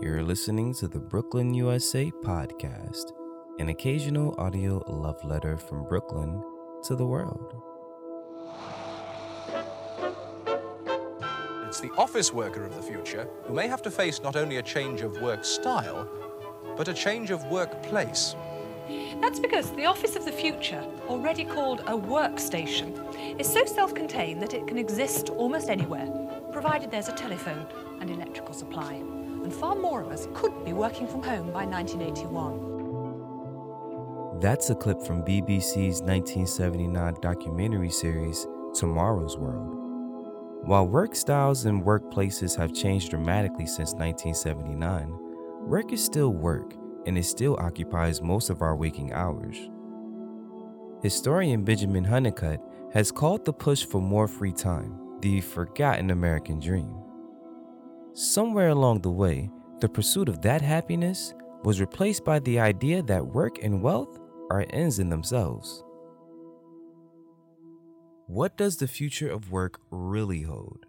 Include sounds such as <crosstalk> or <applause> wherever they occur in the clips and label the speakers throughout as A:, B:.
A: You're listening to the Brooklyn, USA podcast, an occasional audio love letter from Brooklyn to the world.
B: It's the office worker of the future who may have to face not only a change of work style, but a change of workplace.
C: That's because the office of the future, already called a workstation, is so self contained that it can exist almost anywhere, provided there's a telephone and electrical supply. And far more of us could be working from home by 1981.
A: That's a clip from BBC's 1979 documentary series, Tomorrow's World. While work styles and workplaces have changed dramatically since 1979, work is still work and it still occupies most of our waking hours. Historian Benjamin Hunnicutt has called the push for more free time the forgotten American dream. Somewhere along the way, the pursuit of that happiness was replaced by the idea that work and wealth are ends in themselves. What does the future of work really hold?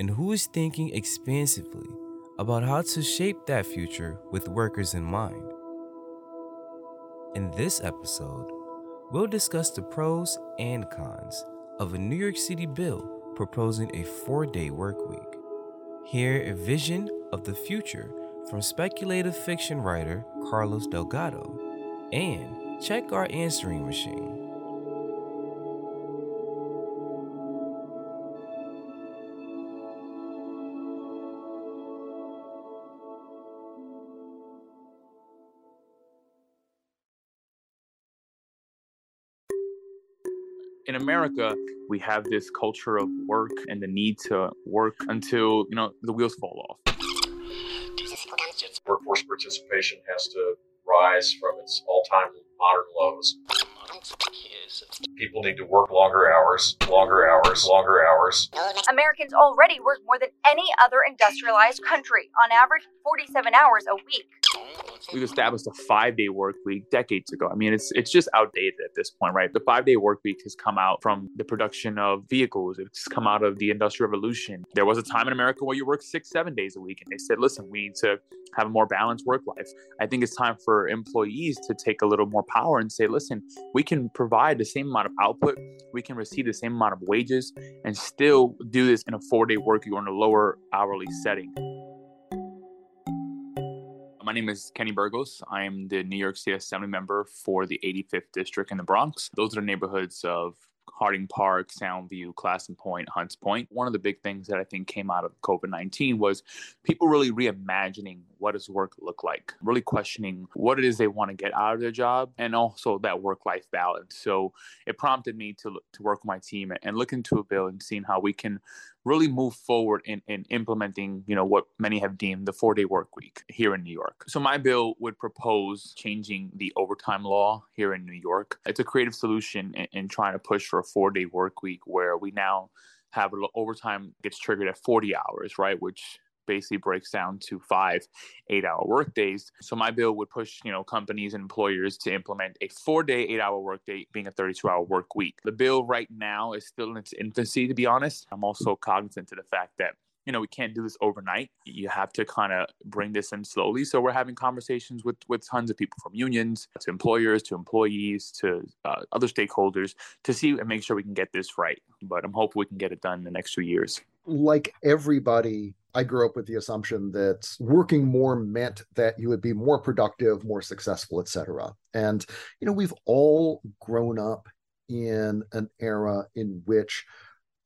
A: And who is thinking expansively about how to shape that future with workers in mind? In this episode, we'll discuss the pros and cons of a New York City bill proposing a four day work week. Hear a vision of the future from speculative fiction writer Carlos Delgado, and check our answering machine.
D: In America, we have this culture of work and the need to work until, you know, the wheels fall off.
E: Workforce participation has to rise from its all-time modern lows. People need to work longer hours, longer hours, longer hours.
F: Americans already work more than any other industrialized country, on average 47 hours a week.
D: We've established a five day work week decades ago. I mean, it's it's just outdated at this point, right? The five day work week has come out from the production of vehicles. It's come out of the industrial revolution. There was a time in America where you worked six, seven days a week, and they said, listen, we need to have a more balanced work life. I think it's time for employees to take a little more power and say, listen, we can provide the same amount of output, we can receive the same amount of wages, and still do this in a four day work week or in a lower hourly setting. My name is Kenny Burgos. I am the New York State Assembly member for the 85th District in the Bronx. Those are the neighborhoods of Harding Park, Soundview, Clason Point, Hunts Point. One of the big things that I think came out of COVID 19 was people really reimagining what does work look like, really questioning what it is they want to get out of their job, and also that work life balance. So it prompted me to, to work with my team and look into a bill and seeing how we can really move forward in, in implementing, you know, what many have deemed the four day work week here in New York. So my bill would propose changing the overtime law here in New York. It's a creative solution in, in trying to push for a four day work week where we now have overtime gets triggered at 40 hours, right? Which basically breaks down to five eight hour work days. So my bill would push, you know, companies and employers to implement a four day, eight hour workday being a 32 hour work week. The bill right now is still in its infancy, to be honest. I'm also cognizant to the fact that you know we can't do this overnight you have to kind of bring this in slowly so we're having conversations with with tons of people from unions to employers to employees to uh, other stakeholders to see and make sure we can get this right but i'm hoping we can get it done in the next few years
G: like everybody I grew up with the assumption that working more meant that you would be more productive, more successful, etc. And you know, we've all grown up in an era in which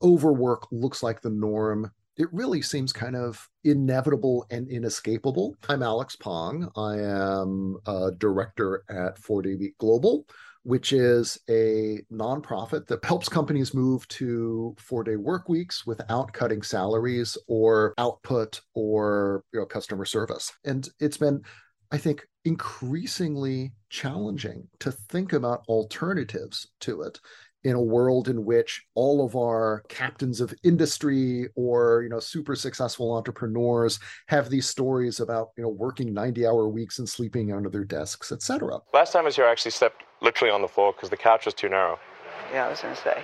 G: overwork looks like the norm. It really seems kind of inevitable and inescapable. I'm Alex Pang. I am a director at 4-Day Week Global which is a nonprofit that helps companies move to four day work weeks without cutting salaries or output or you know, customer service. And it's been, I think, increasingly challenging to think about alternatives to it in a world in which all of our captains of industry or you know super successful entrepreneurs have these stories about you know working 90 hour weeks and sleeping under their desks etc
H: last time i was here i actually slept literally on the floor because the couch was too narrow
I: yeah i was going to say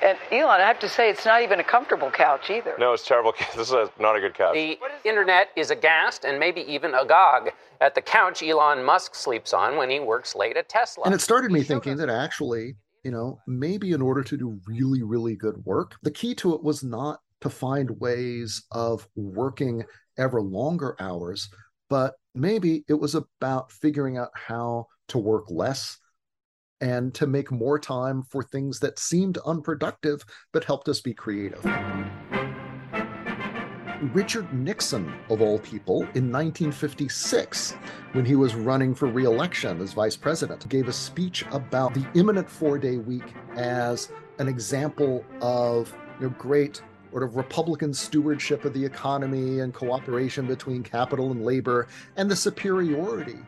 H: And Elon, I have to say, it's not even a comfortable couch either.
I: No, it's terrible. <laughs> This is a, not a good couch.
J: The internet is aghast and maybe even agog at the couch Elon Musk sleeps on when he works late at Tesla.
G: And it started me thinking that actually, you know, maybe in order to do really, really good work, the key to it was not to find ways of working ever longer hours, but maybe it was about figuring out how to work less and to make more time for things that seemed unproductive but helped us be creative. Richard Nixon, of all people, in 1956, when he was running for re election as vice president, gave a speech about the imminent four day week as an example of you know, great sort of Republican stewardship of the economy and cooperation between capital and labor, and the superiority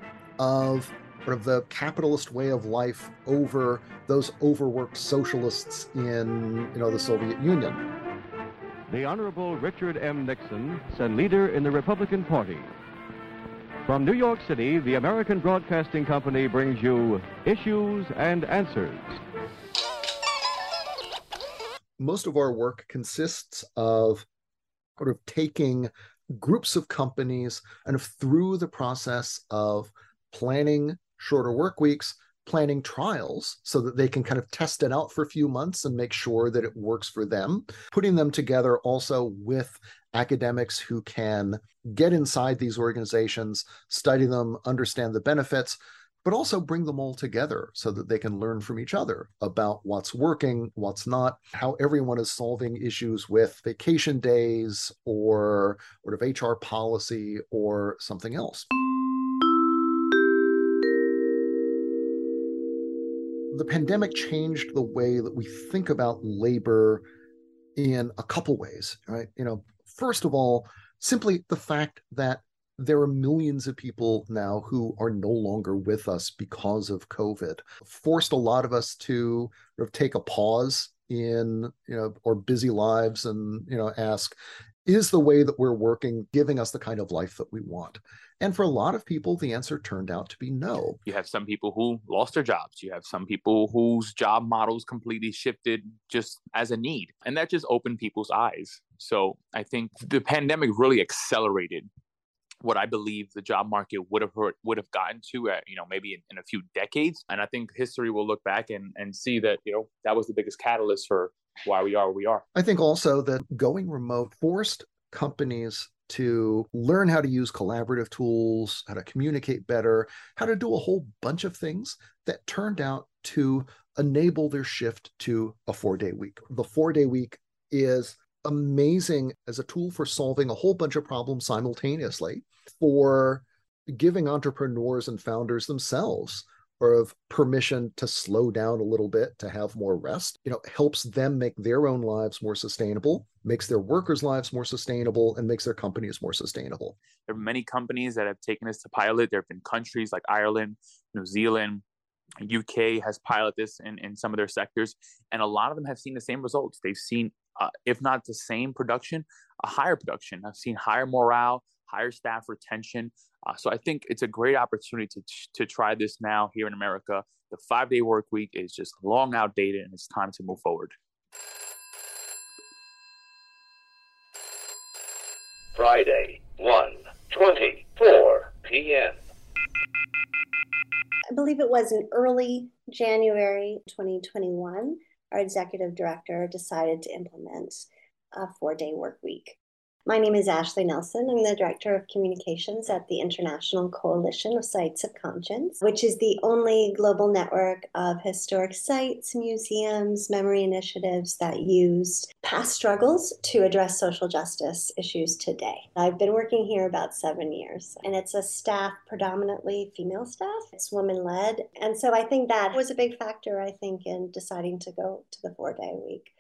G: of sort of the capitalist way of life over those overworked socialists in you know the Soviet Union.
K: The Honorable Richard M. Nixon, then leader in the Republican Party. From New York City, the American Broadcasting Company brings you Issues and Answers.
G: Most of our work consists of sort of taking groups of companies and through the process of planning shorter work weeks, planning trials so that they can kind of test it out for a few months and make sure that it works for them, putting them together also with academics who can get inside these organizations, study them, understand the benefits, but also bring them all together so that they can learn from each other about what's working, what's not, how everyone is solving issues with vacation days or sort of HR policy or something else. The pandemic changed the way that we think about labor in a couple ways, right? You know, first of all, simply the fact that there are millions of people now who are no longer with us because of COVID, forced a lot of us to sort of take a pause in you know our busy lives and you know ask is the way that we're working giving us the kind of life that we want and for a lot of people, the answer turned out to be no.
D: You have some people who lost their jobs. You have some people whose job models completely shifted just as a need. And that just opened people's eyes. So I think the pandemic really accelerated what I believe the job market would have heard, would have gotten to at, you know, maybe in, in a few decades. And I think history will look back and, and see that, you know, that was the biggest catalyst for why we are where we are.
G: I think also that going remote forced companies to learn how to use collaborative tools, how to communicate better, how to do a whole bunch of things that turned out to enable their shift to a four day week. The four day week is amazing as a tool for solving a whole bunch of problems simultaneously, for giving entrepreneurs and founders themselves of permission to slow down a little bit to have more rest you know helps them make their own lives more sustainable makes their workers lives more sustainable and makes their companies more sustainable
D: there are many companies that have taken this to pilot there have been countries like ireland new zealand UK has piloted this in, in some of their sectors, and a lot of them have seen the same results. They've seen, uh, if not the same production, a higher production. I've seen higher morale, higher staff retention. Uh, so I think it's a great opportunity to, to try this now here in America. The five day work week is just long outdated and it's time to move forward.
L: Friday, 1 24 p.m.
M: I believe it was in early January 2021, our executive director decided to implement a four day work week. My name is Ashley Nelson. I'm the Director of Communications at the International Coalition of Sites of Conscience, which is the only global network of historic sites, museums, memory initiatives that use past struggles to address social justice issues today. I've been working here about seven years, and it's a staff predominantly female staff. It's women led. And so I think that was a big factor, I think, in deciding to go to the four day week.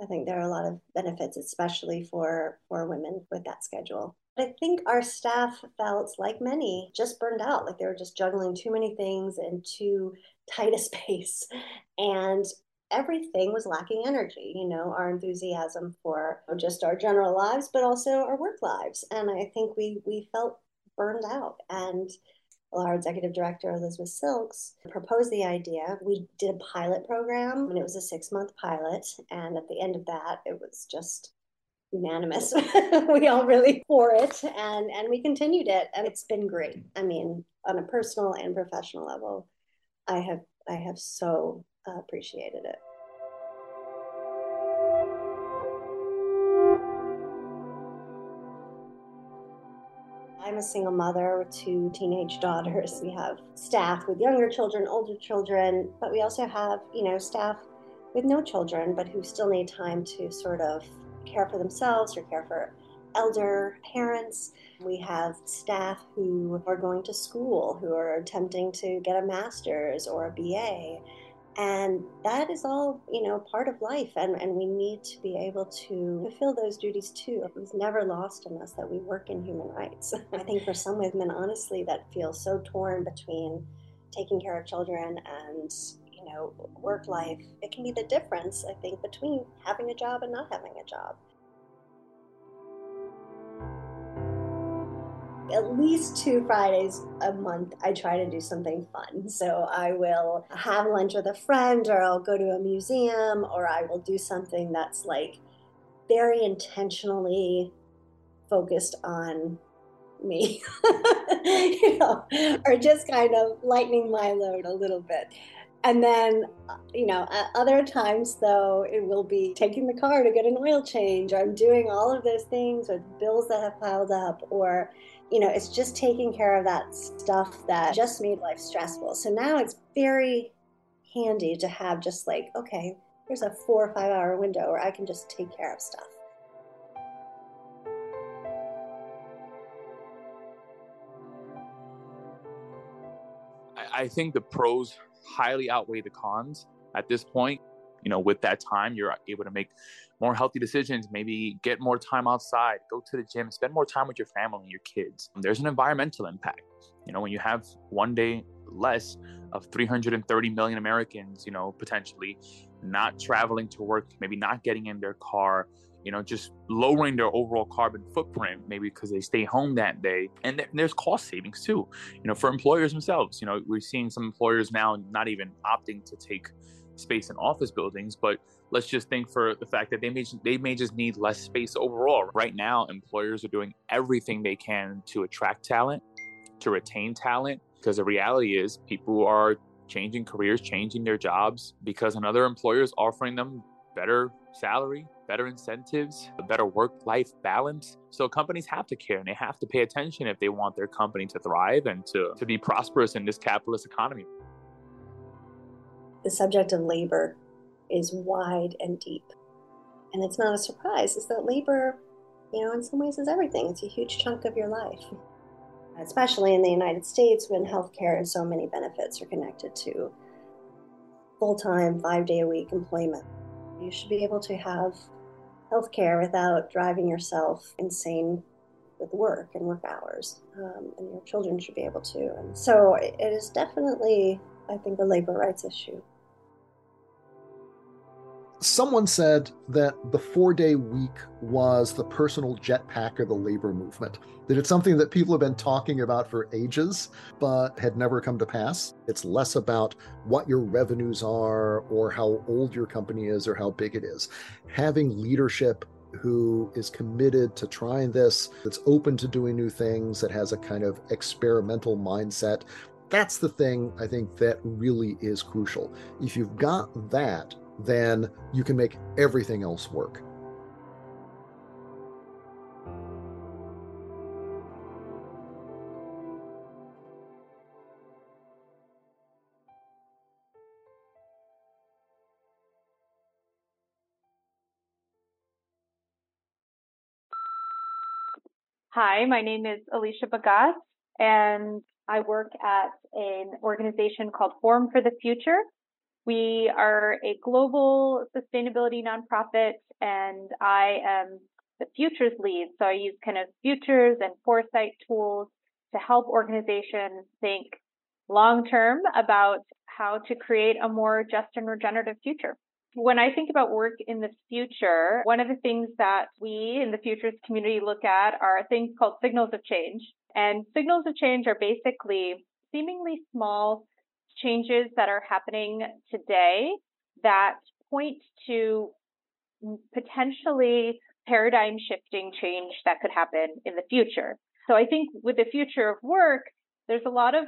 M: I think there are a lot of benefits, especially for, for women with that schedule. But I think our staff felt like many just burned out, like they were just juggling too many things in too tight a <laughs> space. And everything was lacking energy, you know, our enthusiasm for just our general lives, but also our work lives. And I think we we felt burned out. And our executive director, Elizabeth Silkes, proposed the idea. We did a pilot program, and it was a six month pilot. And at the end of that, it was just unanimous. <laughs> we all really for it, and and we continued it, and it's been great. I mean, on a personal and professional level, I have I have so uh, appreciated it. I'm a single mother with two teenage <laughs> daughters. We have staff with younger children, older children, but we also have, you know, staff with no children, but who still need time to sort of care for themselves or care for elder parents. We have staff who are going to school, who are attempting to get a master's or a BA. And that is all, you know, part of life. And, and we need to be able to fulfill those duties too. It was never lost on us that we work in human rights. <laughs> I think for some women, honestly, that feel so torn between taking care of children and, you know, work life. It can be the difference, I think, between having a job and not having a job. At least two Fridays a month, I try to do something fun. So I will have lunch with a friend, or I'll go to a museum, or I will do something that's like very intentionally focused on me, <laughs> you know, or just kind of lightening my load a little bit. And then, you know, at other times, though, it will be taking the car to get an oil change, or I'm doing all of those things with bills that have piled up, or you know, it's just taking care of that stuff that just made life stressful. So now it's very handy to have just like, okay, here's a four or five hour window where I can just take care of stuff.
D: I think the pros highly outweigh the cons at this point you know with that time you're able to make more healthy decisions maybe get more time outside go to the gym spend more time with your family and your kids. There's an environmental impact. You know when you have one day less of 330 million americans you know potentially not traveling to work maybe not getting in their car you know just lowering their overall carbon footprint maybe because they stay home that day. And there's cost savings too you know for employers themselves. You know we're seeing some employers now not even opting to take space in office buildings, but let's just think for the fact that they may they may just need less space overall. Right now, employers are doing everything they can to attract talent, to retain talent, because the reality is people are changing careers, changing their jobs because another employer is offering them better salary, better incentives, a better work-life balance. So companies have to care and they have to pay attention if they want their company to thrive and to, to be prosperous in this capitalist economy
M: the subject of labor is wide and deep. And it's not a surprise, is that labor, you know, in some ways is everything. It's a huge chunk of your life. Especially in the United States when healthcare and so many benefits are connected to full time, five day a week employment. You should be able to have healthcare without driving yourself insane with work and work hours. Um, and your children should be able to. And so it is definitely, I think, a labor rights issue
G: someone said that the four day week was the personal jetpack of the labor movement, that it's something that people have been talking about for ages, but had never come to pass. It's less about what your revenues are or how old your company is or how big it is. Having leadership who is committed to trying this, that's open to doing new things, that has a kind of experimental mindset. That's the thing I think that really is crucial. If you've got that, then you can make everything else work.
N: Hi, my name is Alicia Bagas, and I work at an organization called Forum for the Future. We are a global sustainability nonprofit, and I am the futures lead. So I use kind of futures and foresight tools to help organizations think long term about how to create a more just and regenerative future. When I think about work in the future, one of the things that we in the futures community look at are things called signals of change. And signals of change are basically seemingly small changes that are happening today that point to potentially paradigm shifting change that could happen in the future. So I think with the future of work, there's a lot of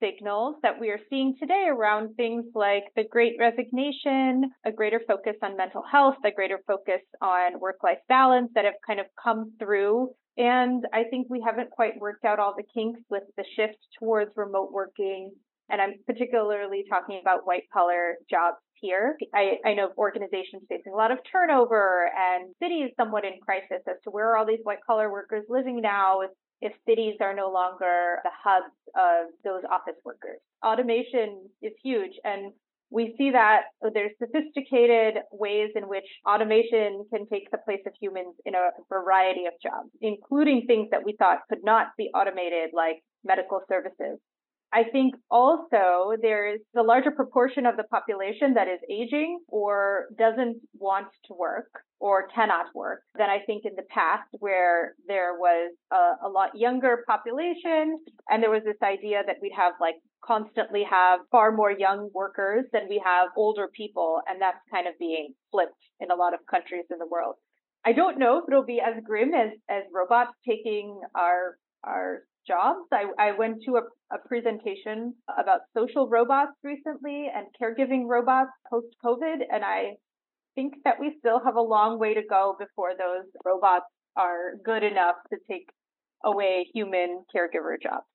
N: signals that we are seeing today around things like the great resignation, a greater focus on mental health, a greater focus on work life balance that have kind of come through. And I think we haven't quite worked out all the kinks with the shift towards remote working. And I'm particularly talking about white collar jobs here. I, I know organizations facing a lot of turnover and cities somewhat in crisis as to where are all these white collar workers living now if, if cities are no longer the hubs of those office workers. Automation is huge and we see that there's sophisticated ways in which automation can take the place of humans in a variety of jobs, including things that we thought could not be automated, like medical services. I think also there's the larger proportion of the population that is aging or doesn't want to work or cannot work than I think in the past where there was a, a, lot younger population and there was this idea that we'd have like constantly have far more young workers than we have older people and that's kind of being flipped in a lot of countries in the world. I don't know if it'll be as grim as, as robots taking our our jobs. I, I went to a, a presentation about social robots recently and caregiving robots post COVID, and I think that we still have a long way to go before those robots are good enough to take away human caregiver jobs.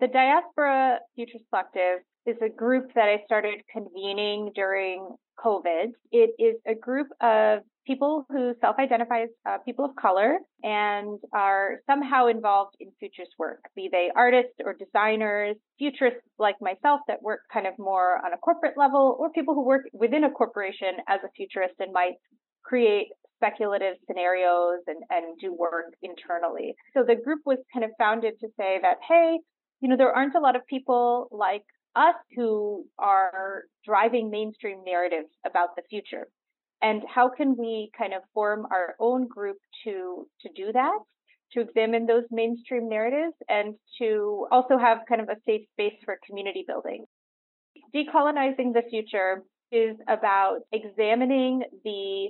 N: The Diaspora Futures Collective is a group that I started convening during COVID. It is a group of people who self-identify as uh, people of color and are somehow involved in futures work, be they artists or designers, futurists like myself that work kind of more on a corporate level, or people who work within a corporation as a futurist and might create speculative scenarios and, and do work internally. So the group was kind of founded to say that, hey, you know, there aren't a lot of people like us who are driving mainstream narratives about the future. And how can we kind of form our own group to to do that to examine those mainstream narratives and to also have kind of a safe space for community building? Decolonizing the future is about examining the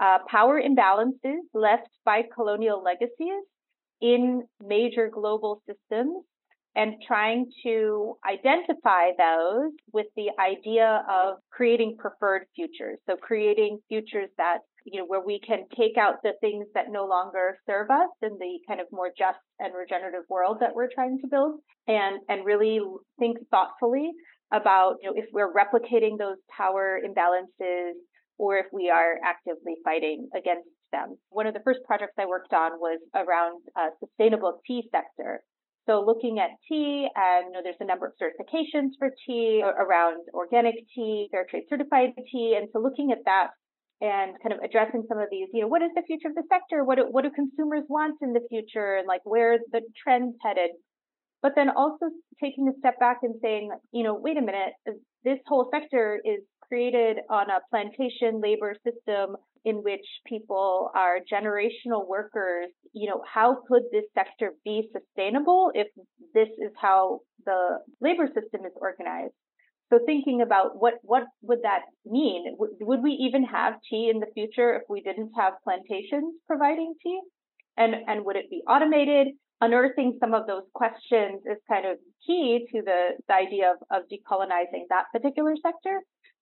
N: uh, power imbalances left by colonial legacies in major global systems and trying to identify those with the idea of creating preferred futures. So creating futures that, you know, where we can take out the things that no longer serve us in the kind of more just and regenerative world that we're trying to build and, and really think thoughtfully about, you know, if we're replicating those power imbalances or if we are actively fighting against them. One of the first projects I worked on was around a sustainable tea sector. So looking at tea, and you know, there's a number of certifications for tea around organic tea, fair trade certified tea, and so looking at that and kind of addressing some of these, you know, what is the future of the sector? What do, what do consumers want in the future, and like where the trends headed? But then also taking a step back and saying, you know, wait a minute, this whole sector is created on a plantation labor system in which people are generational workers, you know, how could this sector be sustainable if this is how the labor system is organized? So thinking about what, what would that mean? Would, would we even have tea in the future if we didn't have plantations providing tea? And, and would it be automated? Unearthing some of those questions is kind of key to the, the idea of, of decolonizing that particular sector.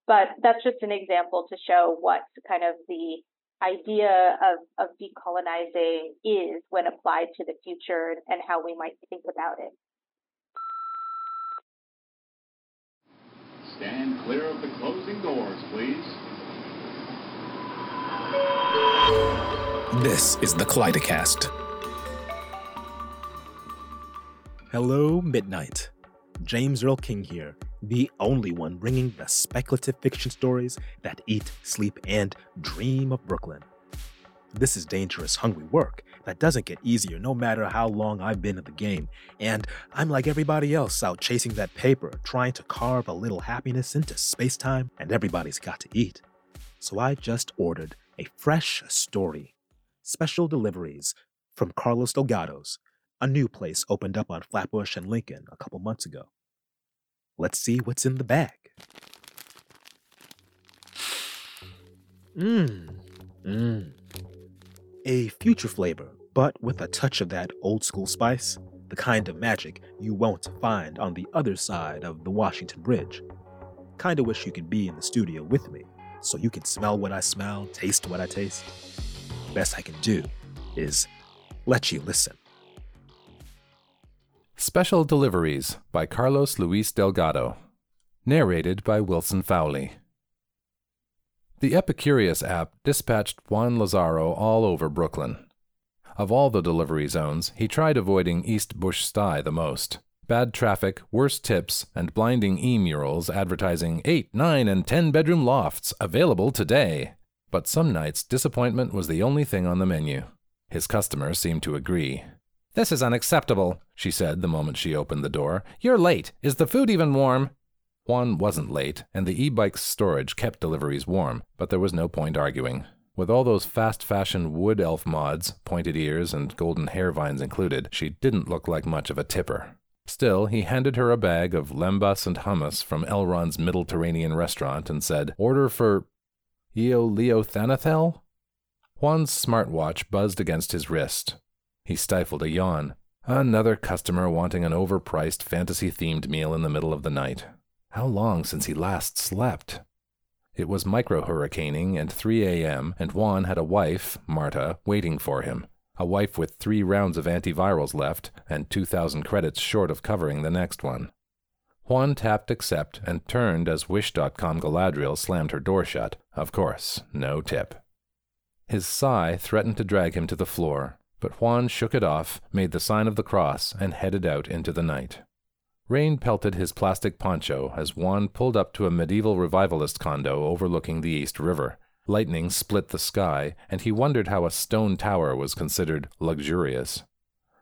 N: But that's just an example to show what kind of the idea of, of decolonizing is when applied to the future and how we might think about it.
K: Stand clear of the closing doors, please.
O: This is the Kaleidocast. Hello, Midnight. James Earl King here the only one bringing the speculative fiction stories that eat, sleep, and dream of Brooklyn. This is dangerous, hungry work that doesn't get easier no matter how long I've been in the game, and I'm like everybody else out chasing that paper, trying to carve a little happiness into space time, and everybody's got to eat. So I just ordered a fresh story, special deliveries from Carlos Delgado's A new place opened up on Flatbush and Lincoln a couple months ago. Let's see what's in the bag. Mmm. Mmm. A future flavor, but with a touch of that old school spice, the kind of magic you won't find on the other side of the Washington Bridge. Kinda wish you could be in the studio with me so you can smell what I smell, taste what I taste. Best I can do is let you listen.
P: Special Deliveries by Carlos Luis Delgado. Narrated by Wilson Fowley. The Epicurious app dispatched Juan Lazaro all over Brooklyn. Of all the delivery zones, he tried avoiding East Bush Stye the most. Bad traffic, worse tips, and blinding e murals advertising 8, 9, and 10 bedroom lofts available today. But some nights, disappointment was the only thing on the menu. His customers seemed to agree. This is unacceptable, she said the moment she opened the door. You're late. Is the food even warm? Juan wasn't late, and the e bike's storage kept deliveries warm, but there was no point arguing. With all those fast fashion wood elf mods, pointed ears, and golden hair vines included, she didn't look like much of a tipper. Still, he handed her a bag of lembas and hummus from Elrond's Mediterranean restaurant and said, Order for Eoleo Juan's smartwatch buzzed against his wrist. He stifled a yawn. Another customer wanting an overpriced fantasy themed meal in the middle of the night. How long since he last slept? It was micro hurricaning and 3 a.m., and Juan had a wife, Marta, waiting for him. A wife with three rounds of antivirals left and 2,000 credits short of covering the next one. Juan tapped accept and turned as Wish.com Galadriel slammed her door shut. Of course, no tip. His sigh threatened to drag him to the floor, but Juan shook it off, made the sign of the cross, and headed out into the night. Rain pelted his plastic poncho as Juan pulled up to a medieval revivalist condo overlooking the East River. Lightning split the sky, and he wondered how a stone tower was considered luxurious.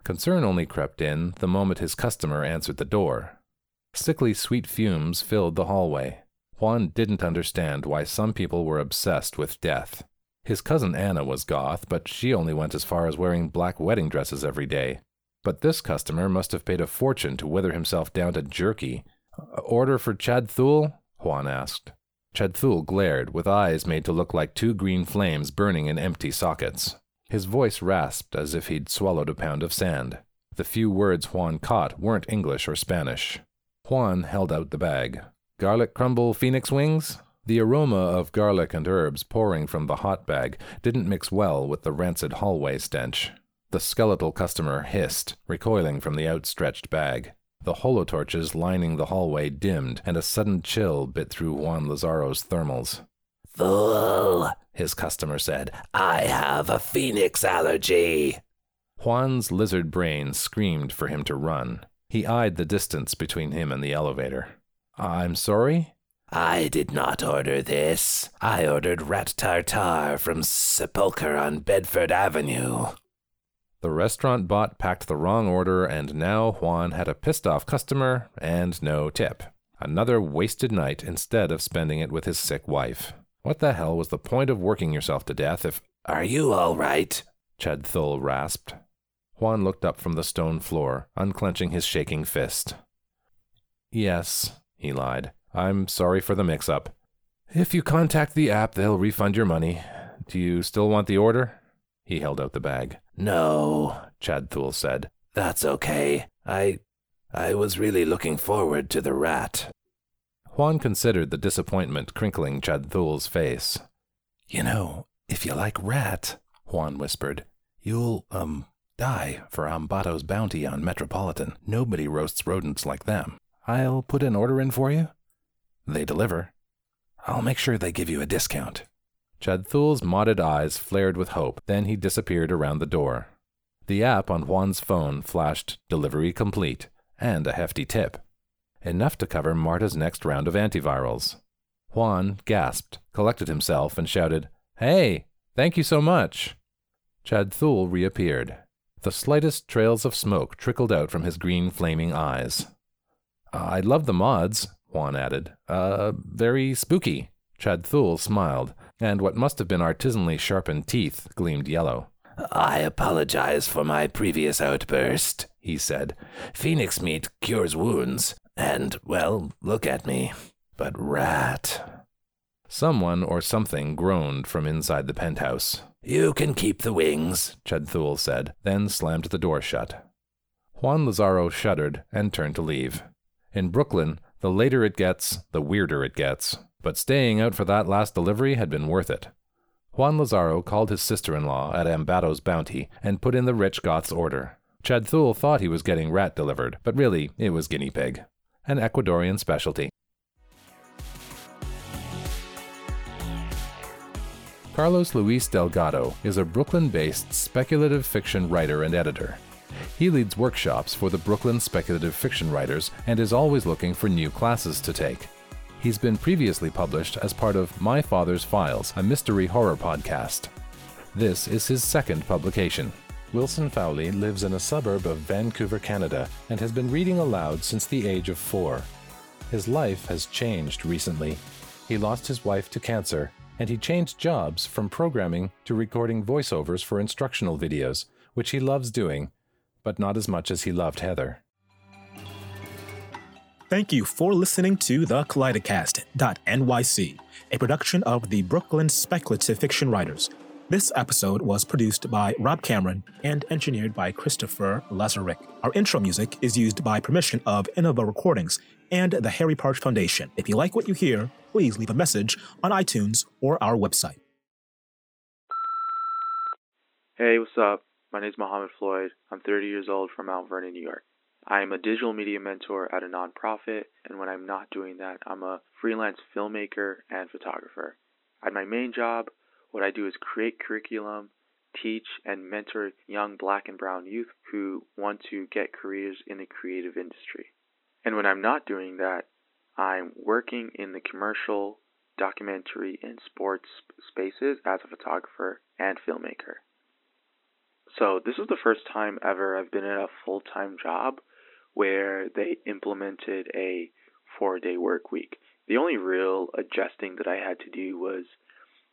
P: Concern only crept in the moment his customer answered the door. Sickly sweet fumes filled the hallway. Juan didn't understand why some people were obsessed with death. His cousin Anna was goth, but she only went as far as wearing black wedding dresses every day. But this customer must have paid a fortune to wither himself down to jerky. Order for Chad Thule? Juan asked. Chad Thule glared, with eyes made to look like two green flames burning in empty sockets. His voice rasped as if he'd swallowed a pound of sand. The few words Juan caught weren't English or Spanish. Juan held out the bag. Garlic crumble phoenix wings? The aroma of garlic and herbs pouring from the hot bag didn't mix well with the rancid hallway stench. The skeletal customer hissed, recoiling from the outstretched bag. The holotorches lining the hallway dimmed, and a sudden chill bit through Juan Lazaro's thermals.
Q: Fool, his customer said. I have a phoenix allergy.
P: Juan's lizard brain screamed for him to run. He eyed the distance between him and the elevator. I'm sorry?
Q: I did not order this. I ordered rat tartare from Sepulchre on Bedford Avenue.
P: The restaurant bot packed the wrong order, and now Juan had a pissed off customer and no tip. Another wasted night instead of spending it with his sick wife. What the hell was the point of working yourself to death if.
Q: Are you all right?
P: Chad Thule rasped. Juan looked up from the stone floor, unclenching his shaking fist. Yes, he lied. I'm sorry for the mix up. If you contact the app, they'll refund your money. Do you still want the order? He held out the bag.
Q: No, Chad Thule said. That's okay. I. I was really looking forward to the rat.
P: Juan considered the disappointment crinkling Chad Thule's face.
Q: You know, if you like rat, Juan whispered, you'll, um, die for Ambato's bounty on Metropolitan. Nobody roasts rodents like them.
P: I'll put an order in for you.
Q: They deliver. I'll make sure they give you a discount.
P: Chad Thule's modded eyes flared with hope, then he disappeared around the door. The app on Juan's phone flashed delivery complete and a hefty tip. Enough to cover Marta's next round of antivirals. Juan gasped, collected himself, and shouted, Hey, thank you so much. Chad Thule reappeared. The slightest trails of smoke trickled out from his green flaming eyes. I love the mods, Juan added. Uh, very spooky. Chad Thule smiled, and what must have been artisanally sharpened teeth gleamed yellow.
Q: I apologize for my previous outburst, he said. Phoenix meat cures wounds, and, well, look at me. But rat.
P: Someone or something groaned from inside the penthouse.
Q: You can keep the wings,
P: Chad Thule said, then slammed the door shut. Juan Lazaro shuddered and turned to leave. In Brooklyn, the later it gets, the weirder it gets. But staying out for that last delivery had been worth it. Juan Lazaro called his sister in law at Ambato's Bounty and put in the rich Goth's order. Chad Thule thought he was getting rat delivered, but really it was guinea pig, an Ecuadorian specialty. Carlos Luis Delgado is a Brooklyn based speculative fiction writer and editor. He leads workshops for the Brooklyn speculative fiction writers and is always looking for new classes to take. He's been previously published as part of My Father's Files, a mystery horror podcast. This is his second publication. Wilson Fowley lives in a suburb of Vancouver, Canada, and has been reading aloud since the age of four. His life has changed recently. He lost his wife to cancer, and he changed jobs from programming to recording voiceovers for instructional videos, which he loves doing, but not as much as he loved Heather.
O: Thank you for listening to the Kaleidocast.nyc, a production of the Brooklyn Speculative Fiction Writers. This episode was produced by Rob Cameron and engineered by Christopher Lazarick. Our intro music is used by permission of Innova Recordings and the Harry Partch Foundation. If you like what you hear, please leave a message on iTunes or our website.
R: Hey, what's up? My name is Mohammed Floyd. I'm 30 years old from Mount Vernon, New York. I am a digital media mentor at a nonprofit, and when I'm not doing that, I'm a freelance filmmaker and photographer. At my main job, what I do is create curriculum, teach, and mentor young black and brown youth who want to get careers in the creative industry. And when I'm not doing that, I'm working in the commercial, documentary, and sports spaces as a photographer and filmmaker. So, this is the first time ever I've been in a full time job where they implemented a four day work week. The only real adjusting that I had to do was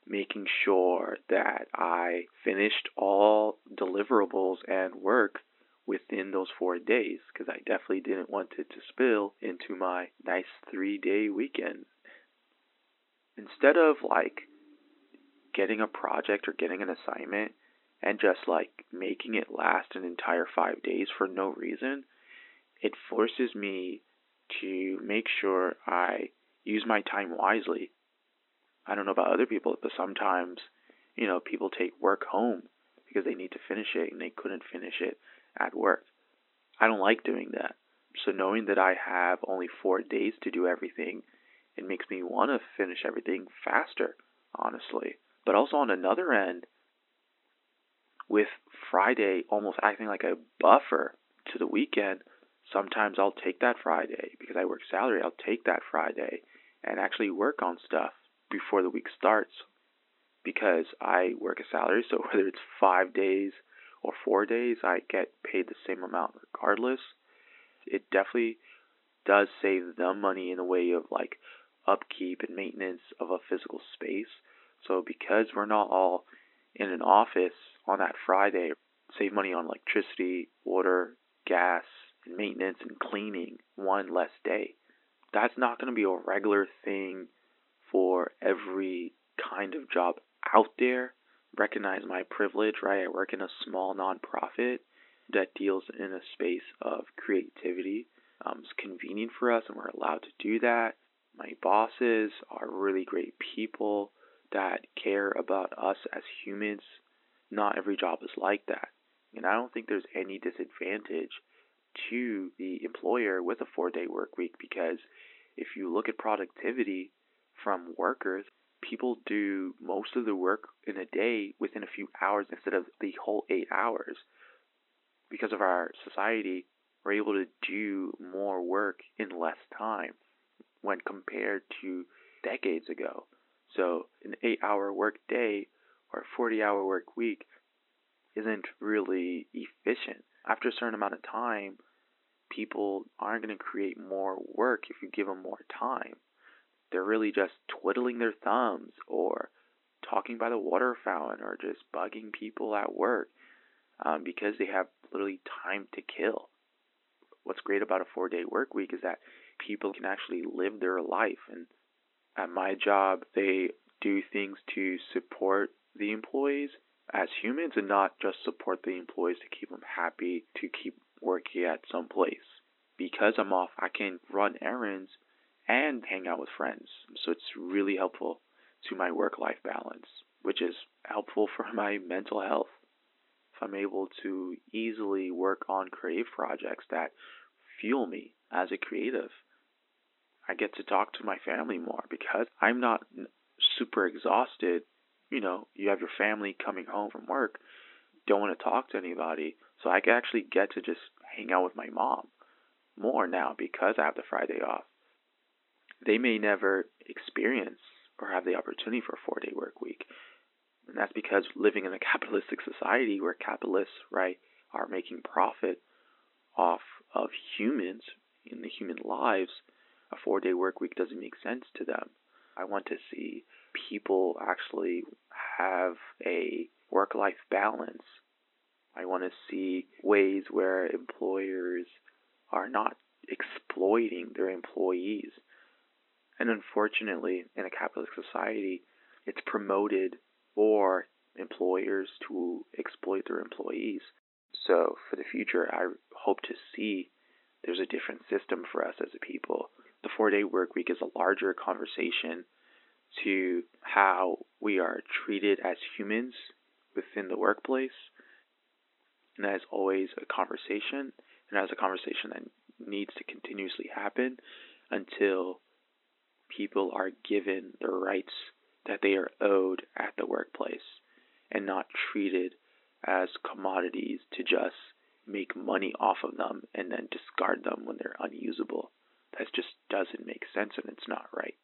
R: making sure that I finished all deliverables and work within those four days because I definitely didn't want it to spill into my nice three day weekend. Instead of like getting a project or getting an assignment and just like making it last an entire five days for no reason, it forces me to make sure I use my time wisely. I don't know about other people, but sometimes, you know, people take work home because they need to finish it and they couldn't finish it at work. I don't like doing that. So knowing that I have only four days to do everything, it makes me want to finish everything faster, honestly. But also on another end, with Friday almost acting like a buffer to the weekend, sometimes I'll take that Friday because I work salary. I'll take that Friday and actually work on stuff before the week starts because I work a salary. So <laughs> whether it's five days or four days, I get paid the same amount regardless. It definitely does save them money in the way of like upkeep and maintenance of a physical space. So because we're not all in an office on that Friday, save money on electricity, water, gas, and maintenance and cleaning one less day. That's not going to be a regular thing for every kind of job out there. Recognize my privilege, right? I work in a small nonprofit that deals in a space of creativity. Um, it's convenient for us, and we're allowed to do that. My bosses are really great people that care about us as humans. Not every job is like that. And I don't think there's any disadvantage to the employer with a four day work week because if you look at productivity from workers, people do most of the work in a day within a few hours instead of the whole eight hours. Because of our society, we're able to do more work in less time when compared to decades ago. So, an eight hour work day or a 40 hour work week isn't really efficient after a certain amount of time, people aren't going to create more work if you give them more time. They're really just twiddling their thumbs or talking by the water fountain or just bugging people at work um, because they have literally time to kill. What's great about a four day work week is that people can actually live their life. And at my job, they do things to support the employees as humans and not just support the employees to keep them happy to keep working at some place. Because I'm off, I can run errands and hang out with friends. So it's really helpful to my work life balance, which is helpful for <laughs> my mental health. If I'm able to easily work on creative projects that fuel me as a creative, I get to talk to my family more because I'm not super exhausted. You know, you have your family coming home from work, don't want to talk to anybody. So I can actually get to just hang out with my mom more now because I have the Friday off. They may never experience or have the opportunity for a four day work week. And that's because living in a capitalistic society where capitalists, right, are making profit off of humans in the human lives, a four day work week doesn't make sense to them. I want to see people actually have a work life balance. I want to see ways where employers are not exploiting their employees. And unfortunately, in a capitalist society, it's promoted for employers to exploit their employees. So for the future, I hope to see there's a different system for us as a people. The four day work week is a larger conversation to how we are treated as humans within the workplace. And that is always a conversation, and that is a conversation that needs to continuously happen until people are given the rights that they are owed at the workplace and not treated as commodities to just make money off of them and then discard them when they're unusable. That just doesn't make sense and it's not right.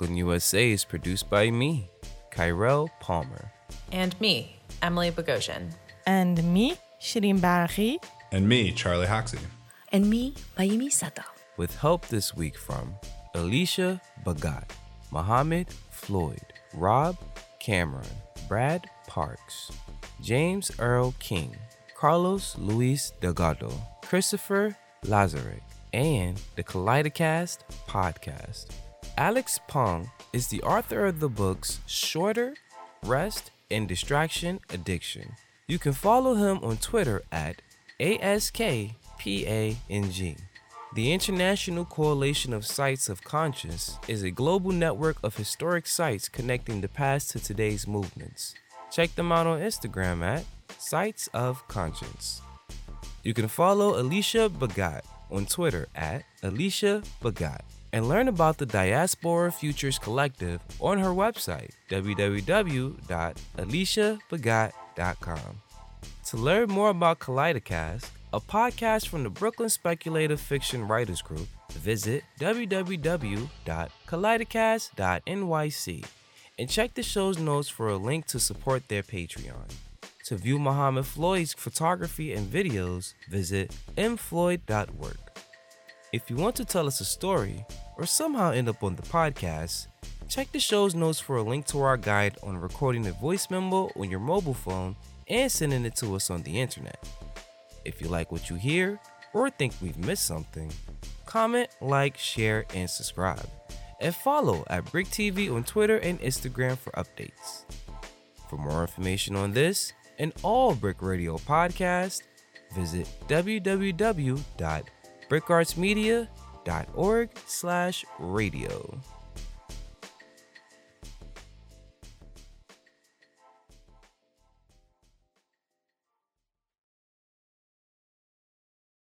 A: Brooklyn, USA is produced by me, Kyrell Palmer.
S: And me, Emily Bogosian.
T: And me, Shirin Baraghi.
U: And me, Charlie Hoxie.
V: And me, Mayumi Sato.
A: With help this week from Alicia Bagat, Mohammed Floyd, Rob Cameron, Brad Parks, James Earl King, Carlos Luis Delgado, Christopher Lazarek, and the Kaleidocast podcast. Alex Pang is the author of the books Shorter, Rest, and Distraction Addiction. You can follow him on Twitter at ASKPANG. The International Coalition of Sites of Conscience is a global network of historic sites connecting the past to today's movements. Check them out on Instagram at Sites of Conscience. You can follow Alicia Bagat on Twitter at Alicia Bagat and learn about the Diaspora Futures Collective on her website, www.aliciabagat.com. To learn more about Kaleidocast, a podcast from the Brooklyn Speculative Fiction Writers Group, visit www.kaleidocast.nyc and check the show's notes for a link to support their Patreon. To view Muhammad Floyd's photography and videos, visit mfloyd.work. If you want to tell us a story or somehow end up on the podcast, check the show's notes for a link to our guide on recording a voice memo on your mobile phone and sending it to us on the internet. If you like what you hear or think we've missed something, comment, like, share, and subscribe. And follow at BRIC TV on Twitter and Instagram for updates. For more information on this and all BRIC Radio podcasts, visit www bricartsmedia.org slash radio.